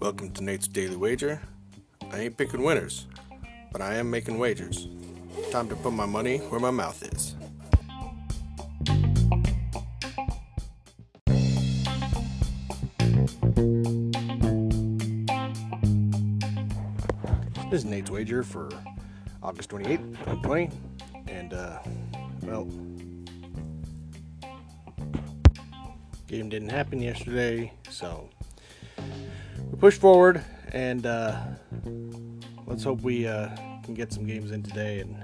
Welcome to Nate's Daily Wager. I ain't picking winners, but I am making wagers. Time to put my money where my mouth is. This is Nate's Wager for August 28th, 2020. And, uh, well, game didn't happen yesterday, so we push forward and uh, let's hope we uh, can get some games in today and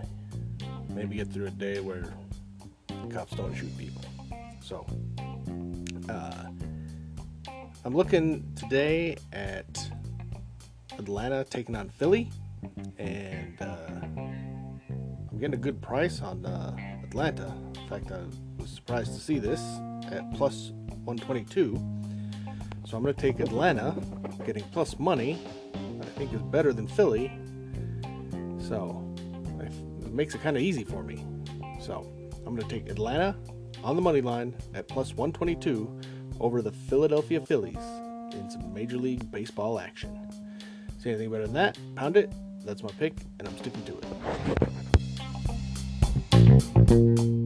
maybe get through a day where cops don't shoot people. So, uh, I'm looking today at Atlanta taking on Philly, and uh, I'm getting a good price on uh, Atlanta. In fact, I was surprised to see this at plus 122. So I'm going to take Atlanta, getting plus money. I think is better than Philly. So it makes it kind of easy for me. So I'm going to take Atlanta on the money line at plus 122 over the Philadelphia Phillies in some Major League Baseball action. See anything better than that? Pound it. That's my pick, and I'm sticking to it.